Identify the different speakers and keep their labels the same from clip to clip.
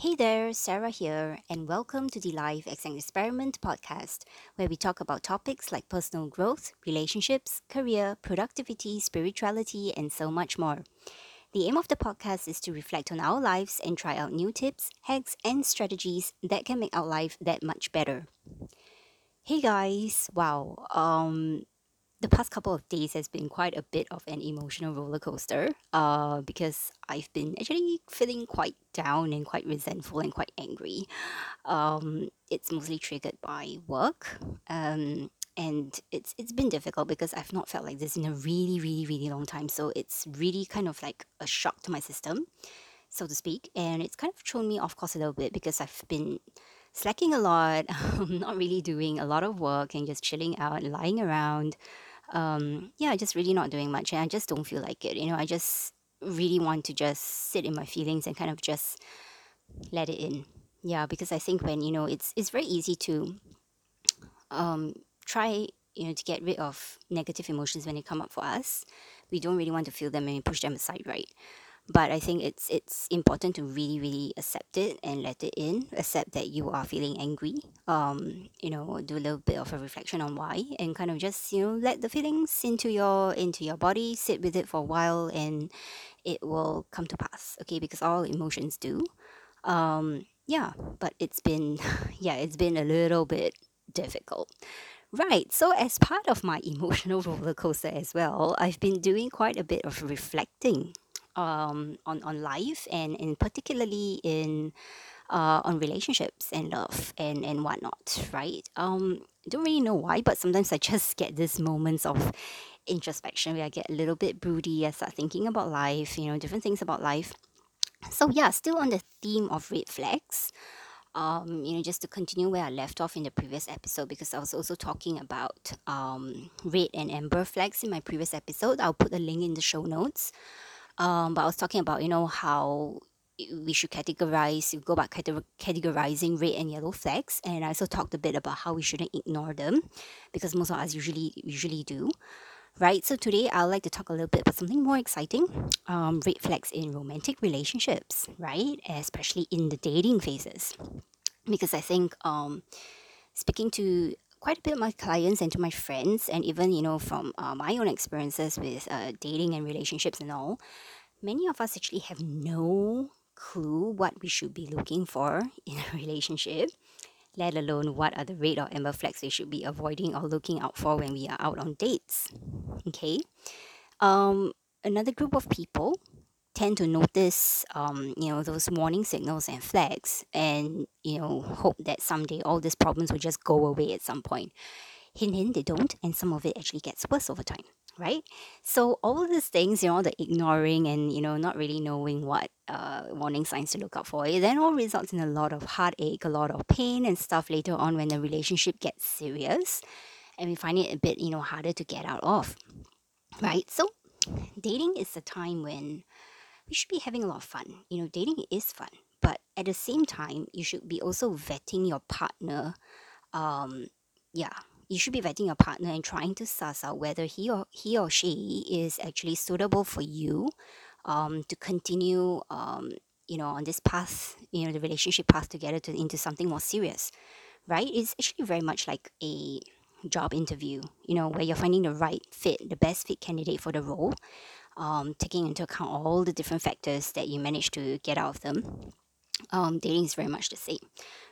Speaker 1: Hey there, Sarah here, and welcome to the Life as an Experiment podcast, where we talk about topics like personal growth, relationships, career, productivity, spirituality, and so much more. The aim of the podcast is to reflect on our lives and try out new tips, hacks, and strategies that can make our life that much better. Hey guys, wow, um, the past couple of days has been quite a bit of an emotional roller coaster uh, because I've been actually feeling quite down and quite resentful and quite angry. Um, it's mostly triggered by work. Um, and it's it's been difficult because I've not felt like this in a really, really, really long time. So it's really kind of like a shock to my system, so to speak. And it's kind of thrown me off course a little bit because I've been slacking a lot, not really doing a lot of work and just chilling out, and lying around um, yeah, just really not doing much, and I just don't feel like it. You know, I just really want to just sit in my feelings and kind of just let it in. Yeah, because I think when you know, it's it's very easy to um, try you know to get rid of negative emotions when they come up for us. We don't really want to feel them and we push them aside, right? But I think it's it's important to really really accept it and let it in. Accept that you are feeling angry. Um you know do a little bit of a reflection on why and kind of just you know let the feelings into your into your body sit with it for a while and it will come to pass okay? Because all emotions do. Um yeah but it's been yeah it's been a little bit difficult. Right. So, as part of my emotional roller coaster as well, I've been doing quite a bit of reflecting um, on on life and in particularly in uh, on relationships and love and and whatnot, right? Um, don't really know why, but sometimes I just get these moments of introspection where I get a little bit broody. I start thinking about life, you know, different things about life. So yeah, still on the theme of red flags. Um, you know, just to continue where I left off in the previous episode, because I was also talking about um, red and amber flags in my previous episode. I'll put a link in the show notes. Um, but I was talking about, you know, how we should categorize, you go about categorizing red and yellow flags. And I also talked a bit about how we shouldn't ignore them because most of us usually usually do. Right, so today I'd like to talk a little bit about something more exciting um, red flags in romantic relationships, right? Especially in the dating phases. Because I think um, speaking to quite a bit of my clients and to my friends, and even you know from uh, my own experiences with uh, dating and relationships and all, many of us actually have no clue what we should be looking for in a relationship, let alone what are the red or amber flags we should be avoiding or looking out for when we are out on dates. Okay. Um, another group of people tend to notice um, you know those warning signals and flags and you know hope that someday all these problems will just go away at some point. Hint hint they don't and some of it actually gets worse over time right? So all these things you know the ignoring and you know not really knowing what uh, warning signs to look out for it then all results in a lot of heartache a lot of pain and stuff later on when the relationship gets serious and we find it a bit you know harder to get out of right? So dating is a time when you should be having a lot of fun. You know, dating is fun, but at the same time, you should be also vetting your partner. Um, yeah, you should be vetting your partner and trying to suss out whether he or he or she is actually suitable for you um, to continue um, you know on this path you know the relationship path together to into something more serious right it's actually very much like a job interview you know where you're finding the right fit the best fit candidate for the role um, taking into account all the different factors that you manage to get out of them, um, dating is very much the same,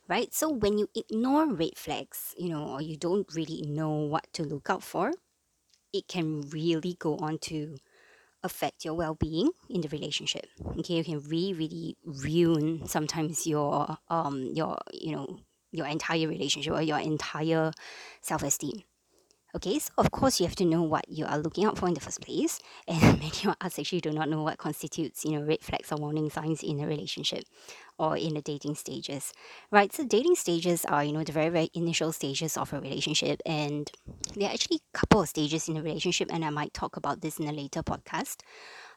Speaker 1: right? So when you ignore red flags, you know, or you don't really know what to look out for, it can really go on to affect your well-being in the relationship. Okay, you can really, really ruin sometimes your um your you know your entire relationship or your entire self-esteem. Okay, so of course you have to know what you are looking out for in the first place, and many of us actually do not know what constitutes, you know, red flags or warning signs in a relationship or in the dating stages, right? So dating stages are, you know, the very very initial stages of a relationship, and there are actually a couple of stages in a relationship, and I might talk about this in a later podcast.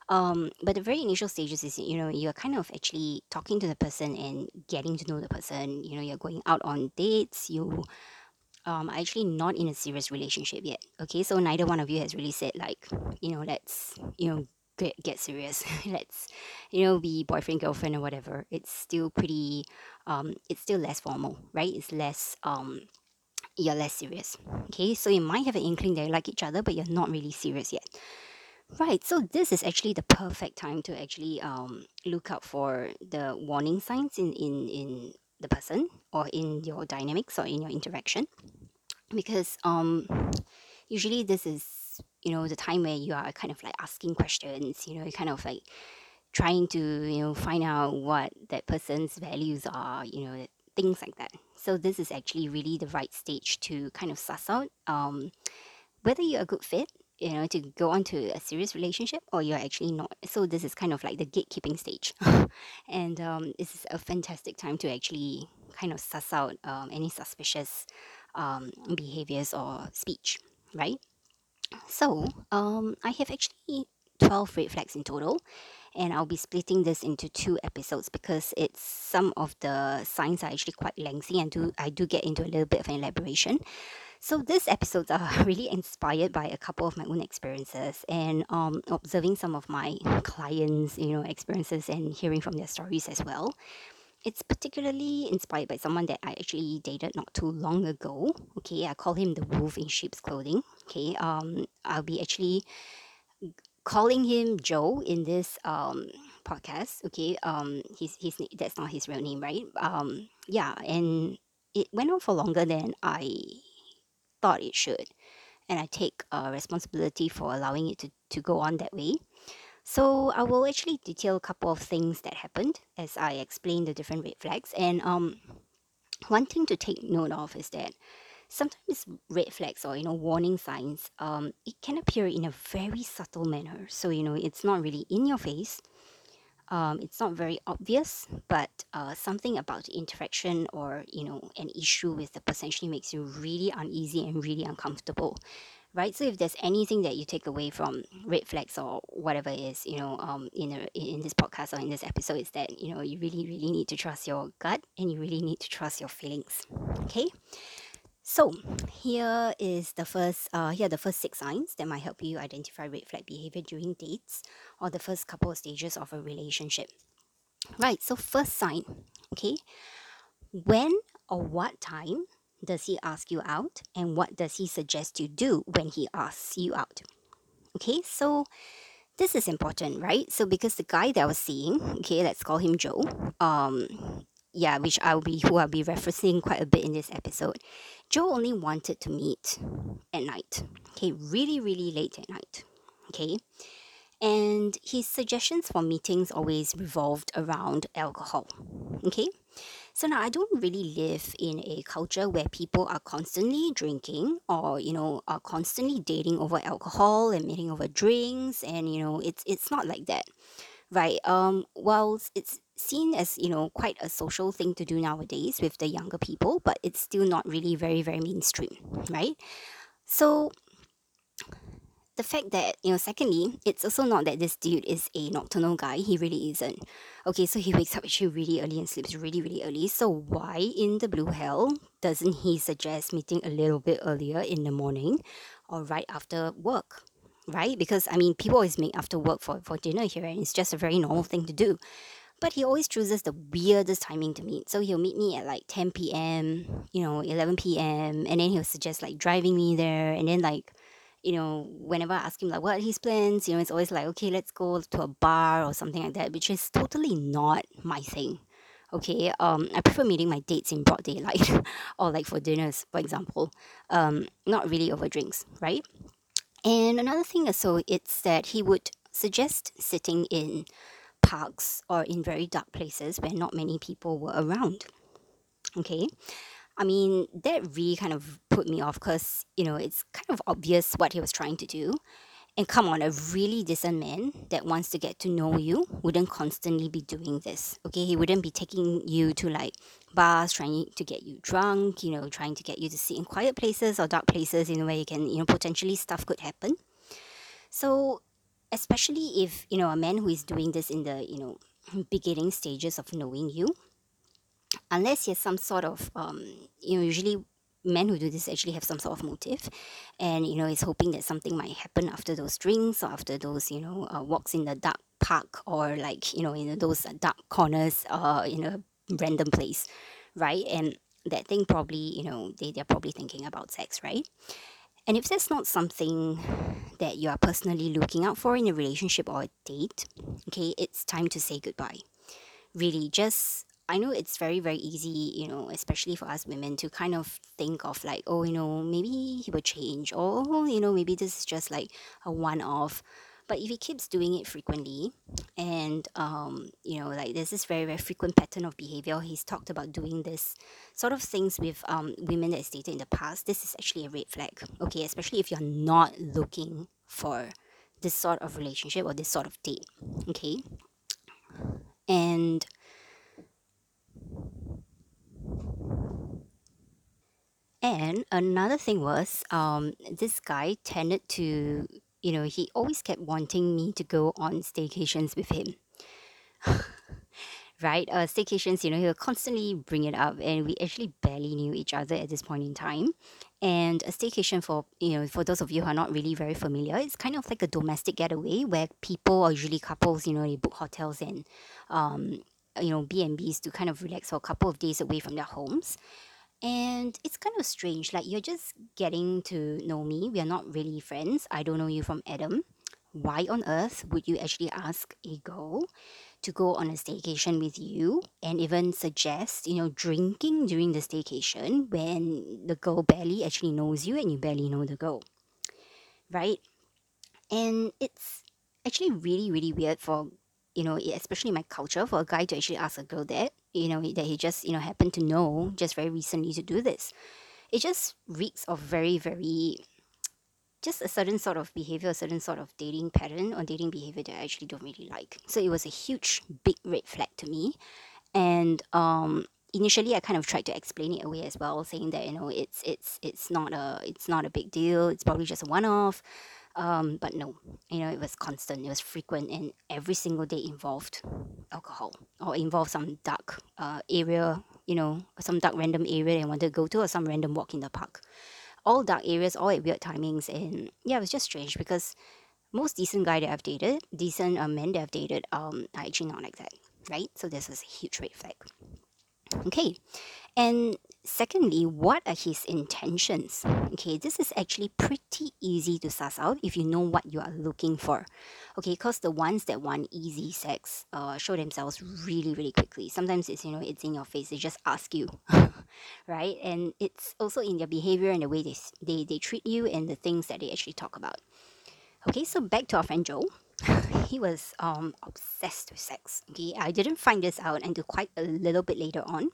Speaker 1: Um, but the very initial stages is, you know, you're kind of actually talking to the person and getting to know the person. You know, you're going out on dates, you um, are actually not in a serious relationship yet. Okay, so neither one of you has really said like, you know, let's you know get get serious. Let's you know be boyfriend girlfriend or whatever. It's still pretty. Um, it's still less formal, right? It's less um. You're less serious. Okay, so you might have an inkling that you like each other, but you're not really serious yet. Right, so this is actually the perfect time to actually um, look out for the warning signs in, in, in the person or in your dynamics or in your interaction. Because um, usually this is you know the time where you are kind of like asking questions you know you kind of like trying to you know find out what that person's values are you know things like that. So this is actually really the right stage to kind of suss out um, whether you're a good fit you know to go on to a serious relationship or you're actually not? So this is kind of like the gatekeeping stage. And um, this is a fantastic time to actually kind of suss out um, any suspicious um, behaviors or speech right? So um, i have actually 12 red flags in total and I'll be splitting this into two episodes because it's some of the signs are actually quite lengthy and do I do get into a little bit of an elaboration. So these episodes are really inspired by a couple of my own experiences and um, observing some of my clients, you know, experiences and hearing from their stories as well. It's particularly inspired by someone that I actually dated not too long ago. Okay, I call him the wolf in sheep's clothing. Okay, um, I'll be actually calling him Joe in this um podcast. Okay, um, his his that's not his real name, right? Um, yeah, and it went on for longer than I thought it should. And I take uh, responsibility for allowing it to, to go on that way. So I will actually detail a couple of things that happened as I explain the different red flags. And um, one thing to take note of is that sometimes red flags or you know warning signs um, it can appear in a very subtle manner. So you know it's not really in your face, um, it's not very obvious, but uh, something about the interaction or you know an issue with the person actually makes you really uneasy and really uncomfortable, right? So if there's anything that you take away from red flags or whatever it is, you know, um, in a, in this podcast or in this episode, is that you know you really really need to trust your gut and you really need to trust your feelings. Okay. So here is the first uh here are the first six signs that might help you identify red flag behavior during dates or the first couple of stages of a relationship. Right, so first sign, okay? When or what time does he ask you out and what does he suggest you do when he asks you out? Okay, so this is important, right? So because the guy that I was seeing, okay, let's call him Joe, um, yeah, which I'll be who I'll be referencing quite a bit in this episode. Joe only wanted to meet at night. Okay, really, really late at night. Okay. And his suggestions for meetings always revolved around alcohol. Okay. So now I don't really live in a culture where people are constantly drinking or, you know, are constantly dating over alcohol and meeting over drinks and you know, it's it's not like that. Right. Um whilst it's seen as you know quite a social thing to do nowadays with the younger people but it's still not really very very mainstream right so the fact that you know secondly it's also not that this dude is a nocturnal guy he really isn't okay so he wakes up actually really early and sleeps really really early so why in the blue hell doesn't he suggest meeting a little bit earlier in the morning or right after work right because i mean people always meet after work for, for dinner here and it's just a very normal thing to do but he always chooses the weirdest timing to meet. So he'll meet me at like 10 p.m., you know, 11 p.m., and then he'll suggest like driving me there. And then, like, you know, whenever I ask him like what his plans, you know, it's always like, okay, let's go to a bar or something like that, which is totally not my thing. Okay, um, I prefer meeting my dates in broad daylight or like for dinners, for example. Um, not really over drinks, right? And another thing so it's that he would suggest sitting in parks or in very dark places where not many people were around. Okay. I mean, that really kind of put me off because, you know, it's kind of obvious what he was trying to do. And come on, a really decent man that wants to get to know you wouldn't constantly be doing this. Okay, he wouldn't be taking you to like bars, trying to get you drunk, you know, trying to get you to sit in quiet places or dark places, you know, where you can, you know, potentially stuff could happen. So especially if you know a man who is doing this in the you know beginning stages of knowing you unless he has some sort of um, you know usually men who do this actually have some sort of motive. And you know is hoping that something might happen after those drinks or after those you know uh, walks in the dark park or like you know in those dark corners uh in a random place right? And that thing probably you know they, they're probably thinking about sex right? And if that's not something that you are personally looking out for in a relationship or a date okay it's time to say goodbye. Really just I know it's very, very easy, you know, especially for us women to kind of think of like, oh, you know, maybe he will change, or, you know, maybe this is just like a one off. But if he keeps doing it frequently, and, um, you know, like there's this very, very frequent pattern of behavior, he's talked about doing this sort of things with um, women that is dated in the past, this is actually a red flag, okay, especially if you're not looking for this sort of relationship or this sort of date, okay? And And another thing was, um, this guy tended to, you know, he always kept wanting me to go on staycations with him. right? Uh, staycations, you know, he'll constantly bring it up, and we actually barely knew each other at this point in time. And a staycation, for you know, for those of you who are not really very familiar, it's kind of like a domestic getaway where people, or usually couples, you know, they book hotels and, um, you know, B and B's to kind of relax for a couple of days away from their homes. And it's kind of strange, like you're just getting to know me. We are not really friends. I don't know you from Adam. Why on earth would you actually ask a girl to go on a staycation with you and even suggest, you know, drinking during the staycation when the girl barely actually knows you and you barely know the girl? Right? And it's actually really, really weird for, you know, especially my culture, for a guy to actually ask a girl that, you know, that he just, you know, happened to know just very recently to do this. It just reeks of very, very just a certain sort of behavior, a certain sort of dating pattern or dating behavior that I actually don't really like. So it was a huge, big red flag to me. And um, initially, I kind of tried to explain it away as well, saying that you know it's it's it's not a it's not a big deal. It's probably just a one-off. Um, but no, you know, it was constant, it was frequent, and every single day involved alcohol or involved some dark uh, area, you know, some dark random area they wanted to go to, or some random walk in the park. All dark areas, all at weird timings, and yeah, it was just strange because most decent guy that I've dated, decent uh, men that I've dated, um, are actually not like that, right? So this was a huge red flag. Okay, and secondly, what are his intentions? Okay, this is actually pretty easy to suss out if you know what you are looking for. Okay, because the ones that want easy sex uh, show themselves really, really quickly. Sometimes it's, you know, it's in your face, they just ask you, right? And it's also in their behavior and the way they, they, they treat you and the things that they actually talk about. Okay, so back to our friend Joe. he was um, obsessed with sex. Okay, I didn't find this out until quite a little bit later on.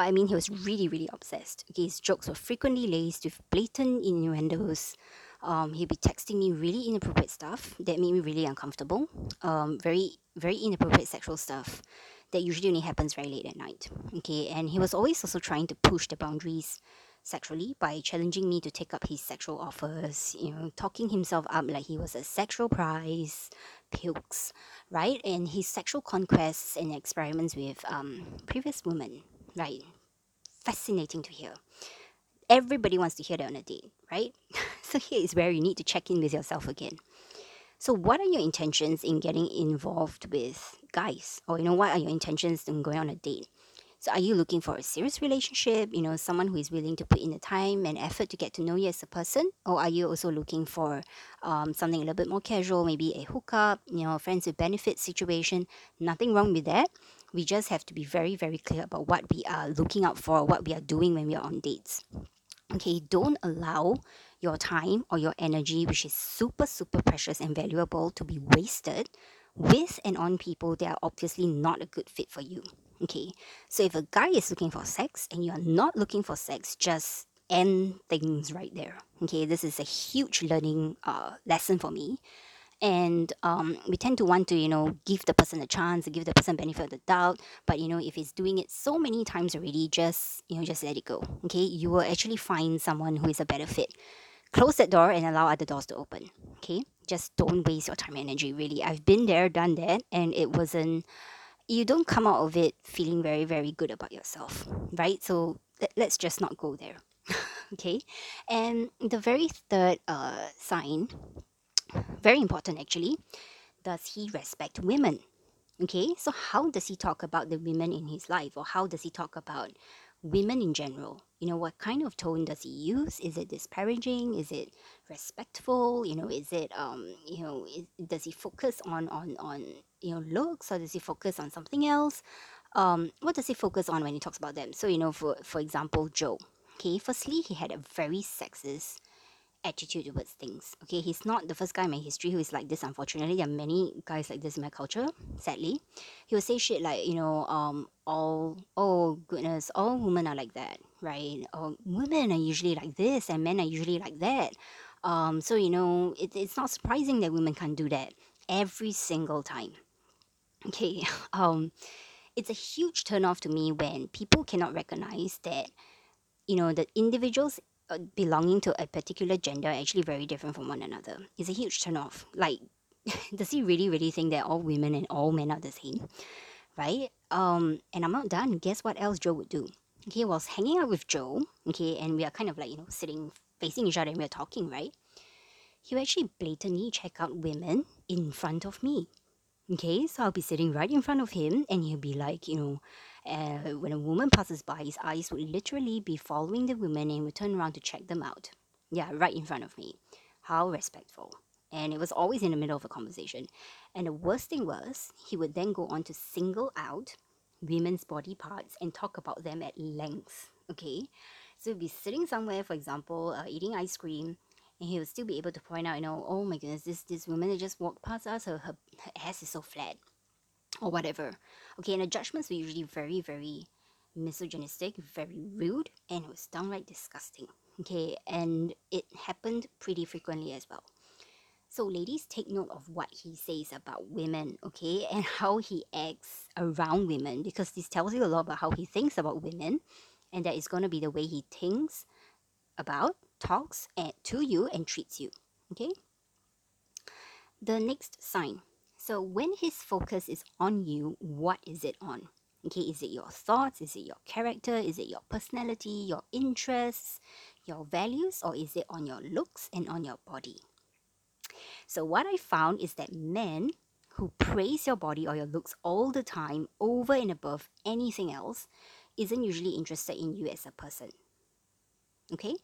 Speaker 1: But I mean, he was really, really obsessed. Okay, his jokes were frequently laced with blatant innuendos. Um, he'd be texting me really inappropriate stuff that made me really uncomfortable. Um, very, very inappropriate sexual stuff that usually only happens very late at night. Okay, and he was always also trying to push the boundaries sexually by challenging me to take up his sexual offers, you know, talking himself up like he was a sexual prize, pukes, right? And his sexual conquests and experiments with um, previous women, right? Fascinating to hear. Everybody wants to hear that on a date, right? so here is where you need to check in with yourself again. So, what are your intentions in getting involved with guys? Or, you know, what are your intentions in going on a date? So, are you looking for a serious relationship? You know, someone who is willing to put in the time and effort to get to know you as a person? Or are you also looking for um, something a little bit more casual, maybe a hookup, you know, friends with benefits situation? Nothing wrong with that. We just have to be very, very clear about what we are looking out for, what we are doing when we are on dates. Okay, don't allow your time or your energy, which is super, super precious and valuable, to be wasted with and on people that are obviously not a good fit for you. Okay, so if a guy is looking for sex and you are not looking for sex, just end things right there. Okay, this is a huge learning uh, lesson for me and um, we tend to want to you know give the person a chance give the person benefit of the doubt. But you know if he's doing it so many times already just you know just let it go okay? You will actually find someone who is a better fit. Close that door and allow other doors to open okay? Just don't waste your time and energy really. I've been there done that and it wasn't you don't come out of it feeling very very good about yourself right? So let- let's just not go there. okay. And the very third uh, sign, very important actually, does he respect women? Okay, so how does he talk about the women in his life, or how does he talk about women in general? You know, what kind of tone does he use? Is it disparaging? Is it respectful? You know, is it um, you know, is, does he focus on on on you know looks, or does he focus on something else? Um, what does he focus on when he talks about them? So you know, for for example, Joe. Okay, firstly, he had a very sexist attitude towards things. Okay, he's not the first guy in my history who is like this. Unfortunately, there are many guys like this in my culture. Sadly, he will say shit like, you know, um, all oh goodness, all women are like that, right? Or women are usually like this, and men are usually like that. Um, so you know, it, it's not surprising that women can't do that every single time. Okay, um, it's a huge turnoff to me when people cannot recognize that you know the individuals belonging to a particular gender are actually very different from one another. It's a huge turnoff. Like, does he really, really think that all women and all men are the same? Right? Um, and I'm not done. Guess what else Joe would do? Okay, whilst hanging out with Joe, okay, and we are kind of like, you know, sitting facing each other and we're talking, right? He would actually blatantly check out women in front of me. Okay, so I'll be sitting right in front of him, and he'll be like, you know, uh, when a woman passes by, his eyes would literally be following the woman and would turn around to check them out. Yeah, right in front of me. How respectful. And it was always in the middle of a conversation. And the worst thing was, he would then go on to single out women's body parts and talk about them at length. Okay, so be sitting somewhere, for example, uh, eating ice cream, and he would still be able to point out, you know, oh my goodness, this this woman that just walked past us, her, her, her ass is so flat, or whatever. Okay, and the judgments were usually very, very misogynistic, very rude, and it was downright disgusting. Okay, and it happened pretty frequently as well. So, ladies, take note of what he says about women, okay, and how he acts around women, because this tells you a lot about how he thinks about women, and that is going to be the way he thinks about, talks and, to you, and treats you, okay. The next sign. So, when his focus is on you, what is it on? Okay, is it your thoughts? Is it your character? Is it your personality, your interests, your values, or is it on your looks and on your body? So, what I found is that men who praise your body or your looks all the time, over and above anything else, isn't usually interested in you as a person. Okay?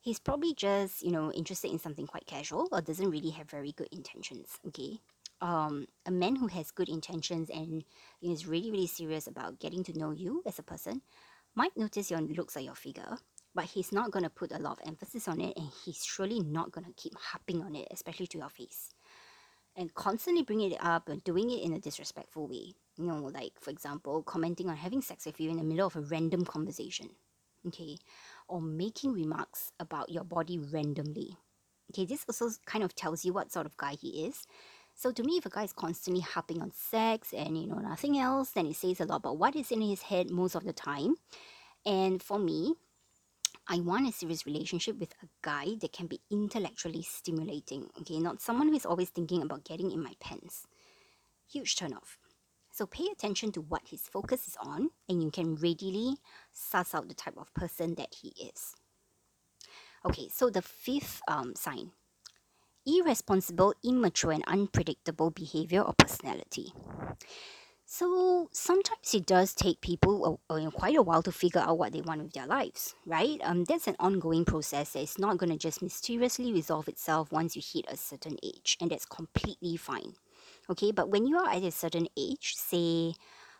Speaker 1: He's probably just, you know, interested in something quite casual or doesn't really have very good intentions. Okay? Um, a man who has good intentions and is really, really serious about getting to know you as a person might notice your looks or your figure, but he's not going to put a lot of emphasis on it and he's surely not going to keep harping on it, especially to your face. And constantly bringing it up and doing it in a disrespectful way. You know, like, for example, commenting on having sex with you in the middle of a random conversation. Okay. Or making remarks about your body randomly. Okay, this also kind of tells you what sort of guy he is. So to me, if a guy is constantly harping on sex and you know nothing else, then it says a lot about what is in his head most of the time. And for me, I want a serious relationship with a guy that can be intellectually stimulating, okay? Not someone who is always thinking about getting in my pants. Huge turnoff. So pay attention to what his focus is on, and you can readily suss out the type of person that he is. Okay, so the fifth um, sign irresponsible, immature, and unpredictable behavior or personality. So sometimes it does take people a, a- quite a while to figure out what they want with their lives, right? Um, that's an ongoing process that is not going to just mysteriously resolve itself once you hit a certain age, and that's completely fine. Okay, but when you are at a certain age, say,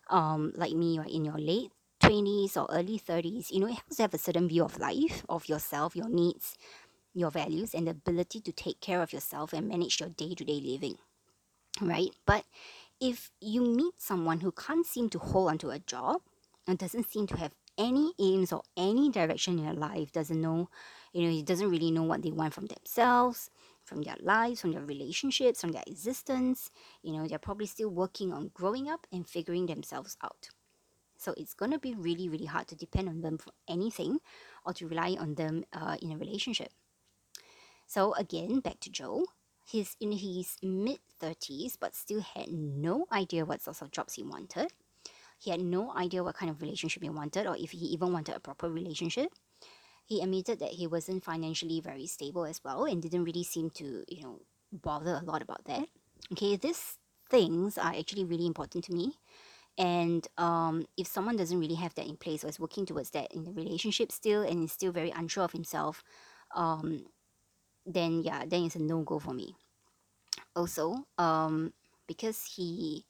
Speaker 1: um, like me, you're in your late 20s or early 30s, you know, it helps to have a certain view of life, of yourself, your needs, your values, and the ability to take care of yourself and manage your day to day living, right? But if you meet someone who can't seem to hold onto a job and doesn't seem to have any aims or any direction in their life, doesn't know, you know, he doesn't really know what they want from themselves, from their lives, from their relationships, from their existence, you know, they're probably still working on growing up and figuring themselves out. So it's going to be really, really hard to depend on them for anything or to rely on them uh, in a relationship. So again, back to Joe. He's in his mid 30s, but still had no idea what sorts of jobs he wanted. He had no idea what kind of relationship he wanted or if he even wanted a proper relationship. He admitted that he wasn't financially very stable as well and didn't really seem to, you know, bother a lot about that. Okay, these things are actually really important to me. And um, if someone doesn't really have that in place or is working towards that in the relationship still and is still very unsure of himself, um, then yeah, then it's a no go for me. Also, um, because he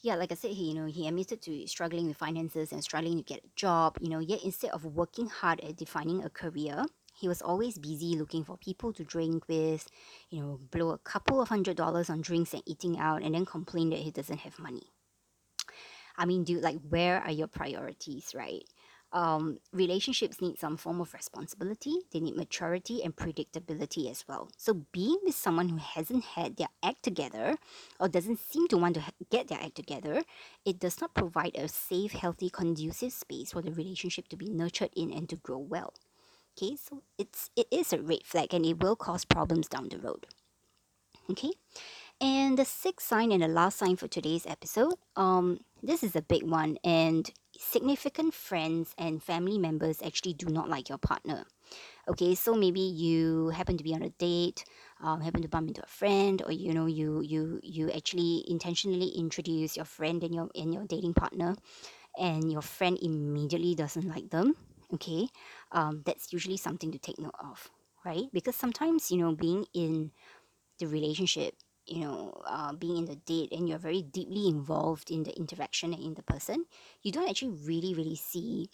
Speaker 1: yeah, like I said, he you know he admitted to struggling with finances and struggling to get a job. You know, yet instead of working hard at defining a career, he was always busy looking for people to drink with. You know, blow a couple of hundred dollars on drinks and eating out, and then complain that he doesn't have money. I mean, dude, like where are your priorities, right? Um, relationships need some form of responsibility, they need maturity and predictability as well. So, being with someone who hasn't had their act together or doesn't seem to want to get their act together, it does not provide a safe, healthy, conducive space for the relationship to be nurtured in and to grow well. Okay, so it's it is a red flag and it will cause problems down the road. Okay, and the sixth sign and the last sign for today's episode, um, this is a big one, and significant friends and family members actually do not like your partner. Okay, so maybe you happen to be on a date, um, happen to bump into a friend, or you know you you you actually intentionally introduce your friend and your and your dating partner, and your friend immediately doesn't like them. Okay, um, that's usually something to take note of, right? Because sometimes you know being in the relationship you know uh, being in the date and you're very deeply involved in the interaction and in the person you don't actually really really see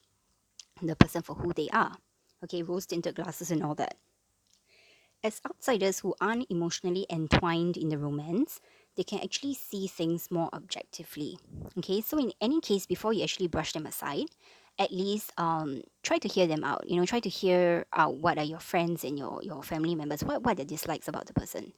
Speaker 1: the person for who they are. Okay rose tinted glasses and all that. As outsiders who aren't emotionally entwined in the romance they can actually see things more objectively. Okay so in any case before you actually brush them aside at least um try to hear them out. You know try to hear out what are your friends and your your family members what what are the dislikes about the person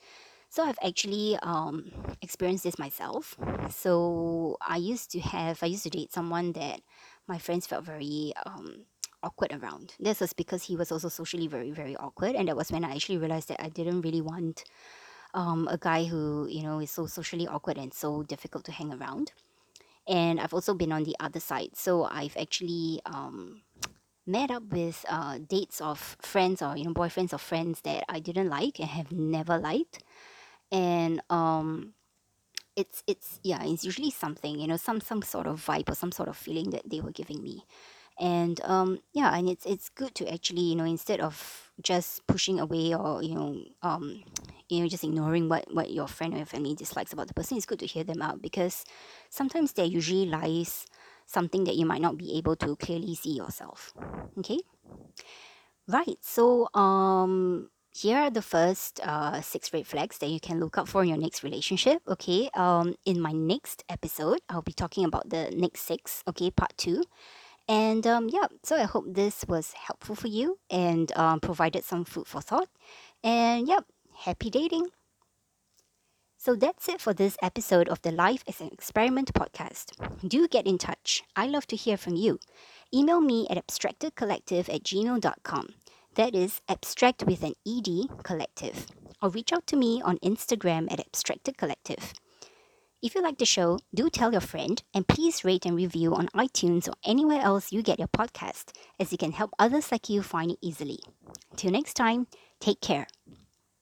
Speaker 1: so I've actually um, experienced this myself. So I used to have, I used to date someone that my friends felt very um, awkward around. This was because he was also socially very, very awkward. And that was when I actually realized that I didn't really want um, a guy who, you know, is so socially awkward and so difficult to hang around. And I've also been on the other side. So I've actually um, met up with uh, dates of friends or, you know, boyfriends of friends that I didn't like and have never liked and um it's it's yeah it's usually something you know some some sort of vibe or some sort of feeling that they were giving me. And um yeah and it's it's good to actually you know instead of just pushing away or you know um you know just ignoring what what your friend or your family dislikes about the person it's good to hear them out because sometimes there usually lies something that you might not be able to clearly see yourself. Okay? Right so um here are the first uh, six red flags that you can look out for in your next relationship. Okay. Um, in my next episode, I'll be talking about the next six. Okay, part two. And um, yeah, so I hope this was helpful for you and um, provided some food for thought. And yeah, happy dating. So that's it for this episode of the Life as an Experiment podcast. Do get in touch. I love to hear from you. Email me at abstractedcollective at gmail.com. That is abstract with an ED collective. Or reach out to me on Instagram at abstracted collective. If you like the show, do tell your friend and please rate and review on iTunes or anywhere else you get your podcast, as it can help others like you find it easily. Till next time, take care.